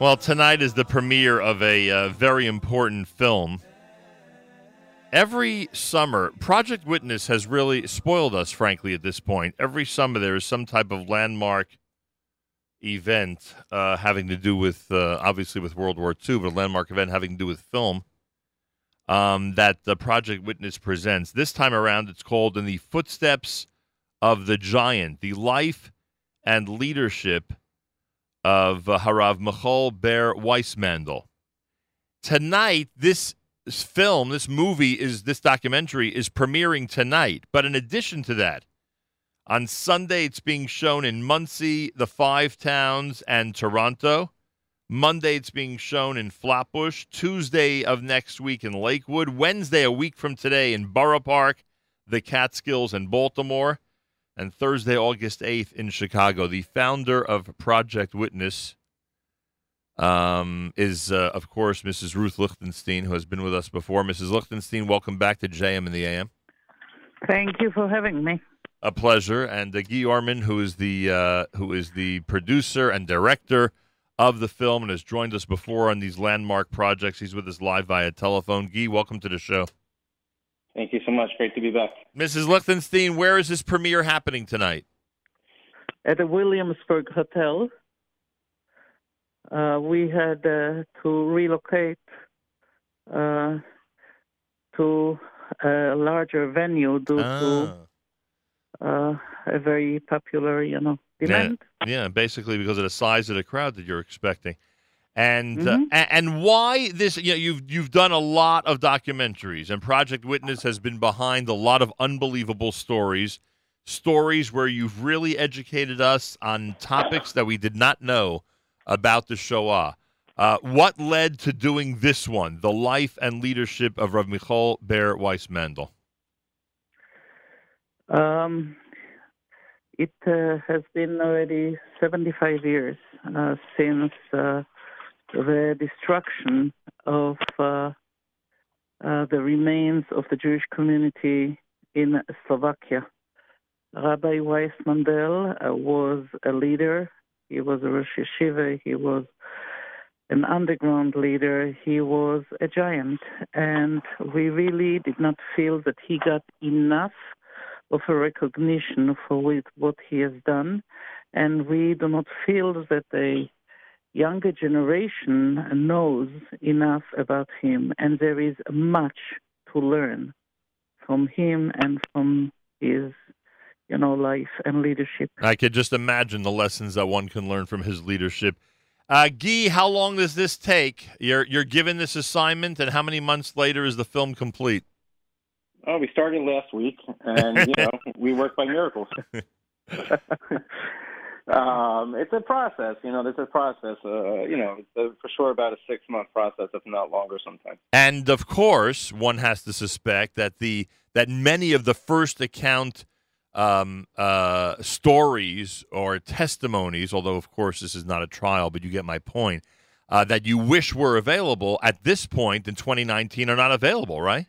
Well, tonight is the premiere of a uh, very important film. Every summer, Project Witness has really spoiled us, frankly, at this point. Every summer, there is some type of landmark event uh, having to do with, uh, obviously, with World War II, but a landmark event having to do with film um, that the Project Witness presents. This time around, it's called In the Footsteps of the Giant The Life and Leadership of uh, Harav Michal Ber Weissmandel. Tonight, this film, this movie is this documentary is premiering tonight. But in addition to that, on Sunday it's being shown in Monsey, the Five Towns, and Toronto. Monday it's being shown in Flatbush. Tuesday of next week in Lakewood. Wednesday, a week from today, in Borough Park, the Catskills, and Baltimore and Thursday, August 8th in Chicago. The founder of Project Witness um, is, uh, of course, Mrs. Ruth Lichtenstein, who has been with us before. Mrs. Lichtenstein, welcome back to JM in the AM. Thank you for having me. A pleasure. And uh, Guy Orman, who is the uh, who is the producer and director of the film and has joined us before on these landmark projects. He's with us live via telephone. Guy, welcome to the show. Thank you so much. Great to be back. Mrs. Lichtenstein, where is this premiere happening tonight? At the Williamsburg Hotel. Uh, we had uh, to relocate uh, to a larger venue due Ah. to uh, a very popular, you know, demand. Yeah, basically because of the size of the crowd that you're expecting. And uh, Mhm. a- and why this? You know, you've you've done a lot of documentaries, and Project Witness has been behind a lot of unbelievable stories, stories where you've really educated us on topics that we did not know about the Shoah. Uh, what led to doing this one, the life and leadership of Rav Michal Ber Weissmandel? Um, it uh, has been already 75 years uh, since uh, the destruction of uh, uh, the remains of the Jewish community in Slovakia. Rabbi Weissmandel uh, was a leader. He was a Rosh Yeshiva. He was an underground leader. He was a giant. And we really did not feel that he got enough of a recognition for what he has done, and we do not feel that the younger generation knows enough about him, and there is much to learn from him and from his, you know, life and leadership. I could just imagine the lessons that one can learn from his leadership. Uh, Guy, how long does this take? You're you're given this assignment, and how many months later is the film complete? Oh, we started last week, and you know we work by miracles. um, it's a process, you know. This is a process. Uh, you know, for sure about a six month process, if not longer, sometimes. And of course, one has to suspect that the that many of the first account um, uh, stories or testimonies, although of course this is not a trial, but you get my point, uh, that you wish were available at this point in 2019 are not available, right?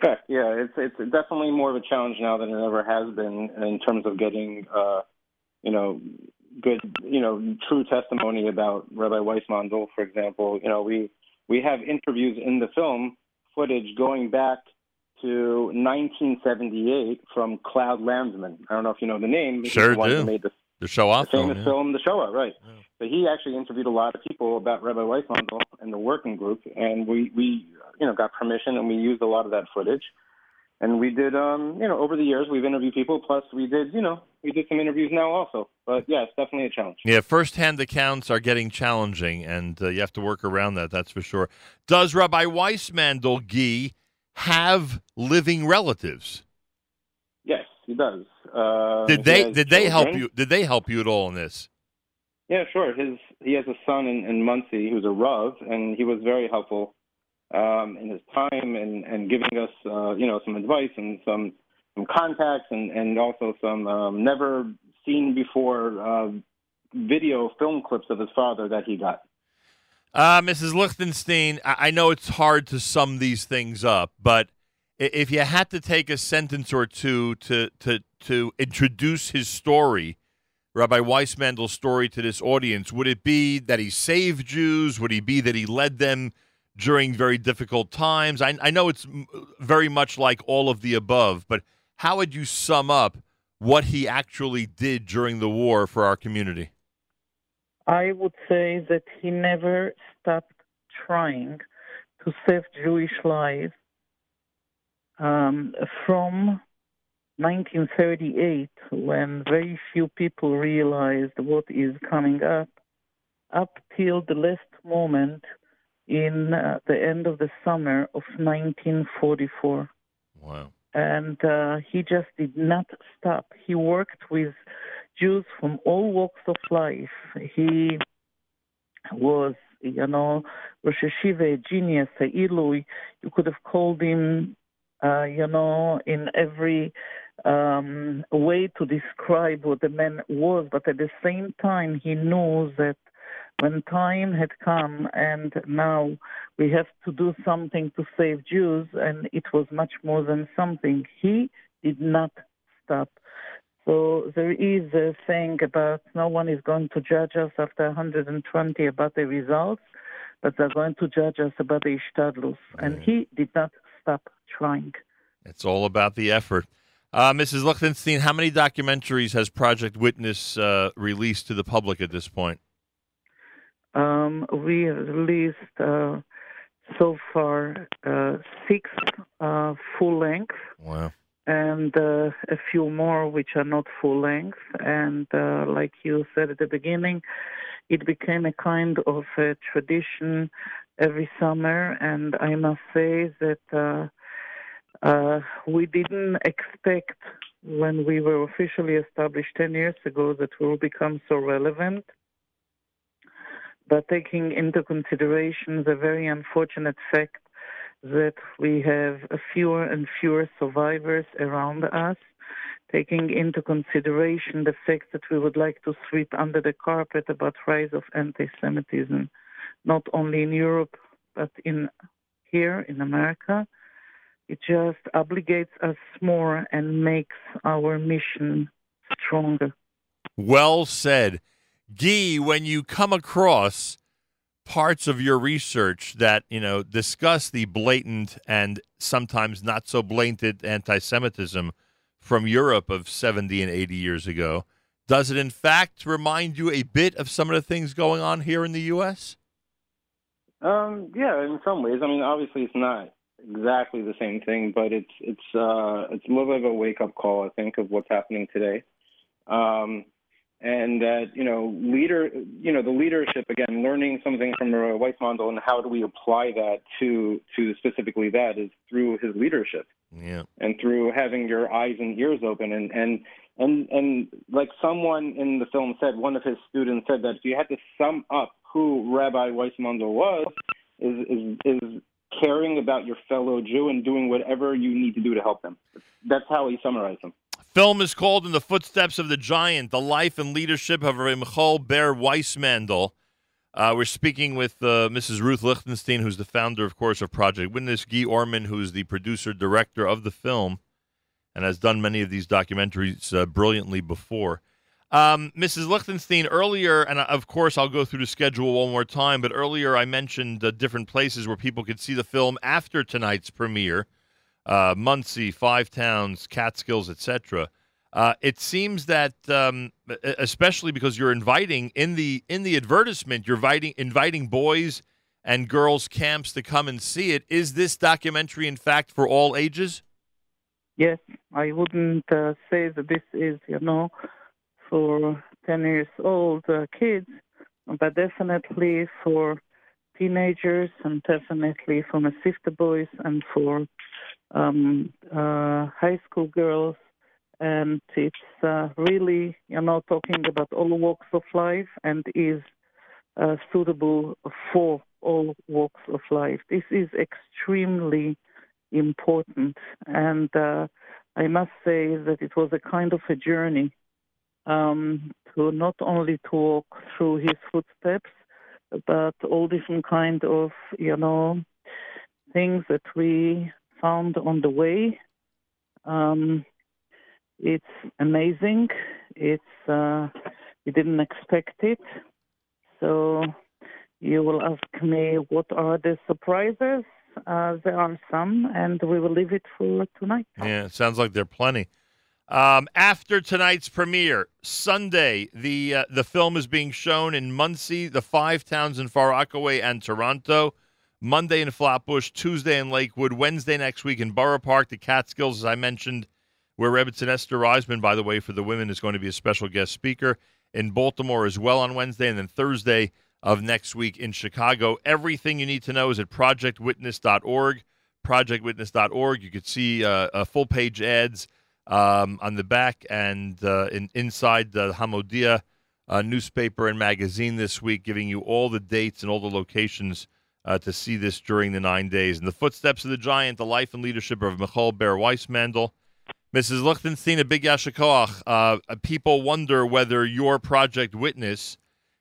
Correct. Yeah, it's it's definitely more of a challenge now than it ever has been in terms of getting, uh, you know, good, you know, true testimony about Rabbi Weissmandel, for example. You know, we we have interviews in the film footage going back to 1978 from Claude Lanzmann. I don't know if you know the name. Sure the one do. Made the, The show off the famous film, yeah. film, The Shoah, right? Yeah. But he actually interviewed a lot of people about Rabbi Weissmandel and the working group, and we we you know got permission and we used a lot of that footage. And we did, um, you know, over the years we've interviewed people. Plus, we did, you know, we did some interviews now also. But yeah, it's definitely a challenge. Yeah, first-hand accounts are getting challenging, and uh, you have to work around that. That's for sure. Does Rabbi Weissmandel Guy have living relatives? Yes, he does. Uh, Did they did they help you? Did they help you at all in this? Yeah, sure. His he has a son in, in Monsey who's a Rav, and he was very helpful um, in his time and, and giving us, uh, you know, some advice and some some contacts and, and also some um, never seen before uh, video film clips of his father that he got. Uh, Mrs. Lichtenstein, I, I know it's hard to sum these things up, but if you had to take a sentence or two to to to introduce his story Rabbi Weissmandel's story to this audience? Would it be that he saved Jews? Would he be that he led them during very difficult times? I, I know it's very much like all of the above, but how would you sum up what he actually did during the war for our community? I would say that he never stopped trying to save Jewish lives um, from 1938, when very few people realized what is coming up, up till the last moment in uh, the end of the summer of 1944. Wow. And uh, he just did not stop. He worked with Jews from all walks of life. He was, you know, Rosh Yeshiva, a genius, a Ilui. You could have called him, uh, you know, in every um, way to describe what the man was, but at the same time, he knows that when time had come and now we have to do something to save Jews, and it was much more than something, he did not stop. So there is a saying about no one is going to judge us after 120 about the results, but they're going to judge us about the ishtadlus. And he did not stop trying. It's all about the effort. Uh, Mrs. Lichtenstein, how many documentaries has Project Witness uh, released to the public at this point? Um, we released uh, so far uh, six uh, full length. Wow. And uh, a few more which are not full length. And like you said at the beginning, it became a kind of a tradition every summer. And I must say that uh, we didn't expect when we were officially established 10 years ago that we will become so relevant. But taking into consideration the very unfortunate fact that we have fewer and fewer survivors around us, taking into consideration the fact that we would like to sweep under the carpet about rise of anti-Semitism, not only in Europe but in here in America, it just obligates us more and makes our mission stronger. Well said. Guy, when you come across parts of your research that, you know, discuss the blatant and sometimes not so blatant anti Semitism from Europe of 70 and 80 years ago, does it in fact remind you a bit of some of the things going on here in the U.S.? Um, yeah, in some ways. I mean, obviously, it's not exactly the same thing, but it's it's uh, it's a little bit of a wake up call, I think, of what's happening today. Um, and that you know, leader, you know, the leadership again, learning something from uh, Weissmandl and how do we apply that to to specifically that is through his leadership, yeah, and through having your eyes and ears open, and and and and like someone in the film said, one of his students said that if you had to sum up who Rabbi Weissmandl was, is is is caring about your fellow Jew and doing whatever you need to do to help them. That's how he summarized them. Film is called In the Footsteps of the Giant, the life and leadership of Michal Ber Weissmandl. Uh, we're speaking with uh, Mrs. Ruth Lichtenstein, who's the founder, of course, of Project Witness, Guy Orman, who's the producer director of the film and has done many of these documentaries uh, brilliantly before. Um, Mrs. Lichtenstein, earlier, and of course I'll go through the schedule one more time, but earlier I mentioned uh, different places where people could see the film after tonight's premiere uh, Monsey, Five Towns, Catskills, etc. Uh, it seems that, um, especially because you're inviting in the in the advertisement, you're inviting inviting boys and girls camps to come and see it. Is this documentary, in fact, for all ages? Yes, I wouldn't uh, say that this is, you know, for 10 years old uh, kids, but definitely for teenagers and definitely for Mesivta boys and for um, uh, high school girls. And it's uh, really, you know, talking about all walks of life and is uh, suitable for all walks of life. This is extremely important. And uh, I must say that it was a kind of a journey um, to not only to walk through his footsteps, but all different kind of you know things that we found on the way. Um, It's amazing. It's uh, we didn't expect it. So you will ask me what are the surprises. Uh, there are some, and we will leave it for tonight. Yeah, it sounds like there are plenty. Um, after tonight's premiere, Sunday, the uh, the film is being shown in Monsey, the five towns in Far Rockaway, and Toronto. Monday in Flatbush, Tuesday in Lakewood, Wednesday next week in Borough Park, the Catskills, as I mentioned, where Rebbitzin Esther Reisman, by the way, for the women, is going to be a special guest speaker. In Baltimore as well on Wednesday, and then Thursday of next week in Chicago. Everything you need to know is at projectwitness.org. Projectwitness.org. You could see uh, uh, full page ads um, on the back and uh, in, inside the Hamodia uh, newspaper and magazine this week, giving you all the dates and all the locations uh, to see this during the nine days. In the footsteps of the giant, the life and leadership of Michal Ber Weissmandel. Mrs. Lichtenstein, a big yashikoach. Uh, people wonder whether your Project Witness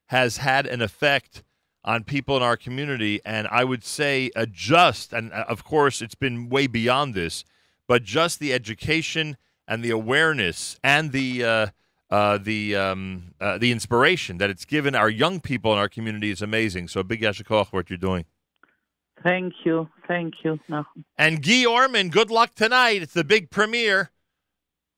has had an effect on people in our community. And I would say, uh, just, and uh, of course, it's been way beyond this, but just the education and the awareness and the uh, uh, the um, uh, the inspiration that it's given our young people in our community is amazing. So, a big yashikoch what you're doing. Thank you, thank you. No. And Guy Orman, good luck tonight. It's the big premiere.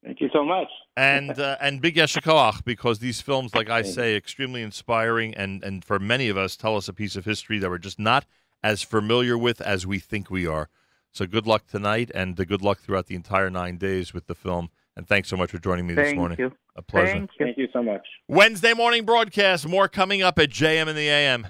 Thank you so much. and uh, and big yashikoach because these films, like I say, extremely inspiring and and for many of us, tell us a piece of history that we're just not as familiar with as we think we are. So good luck tonight, and uh, good luck throughout the entire nine days with the film. And thanks so much for joining me Thank this morning. you. A pleasure. Thank you. Thank you so much. Wednesday morning broadcast. More coming up at JM in the AM.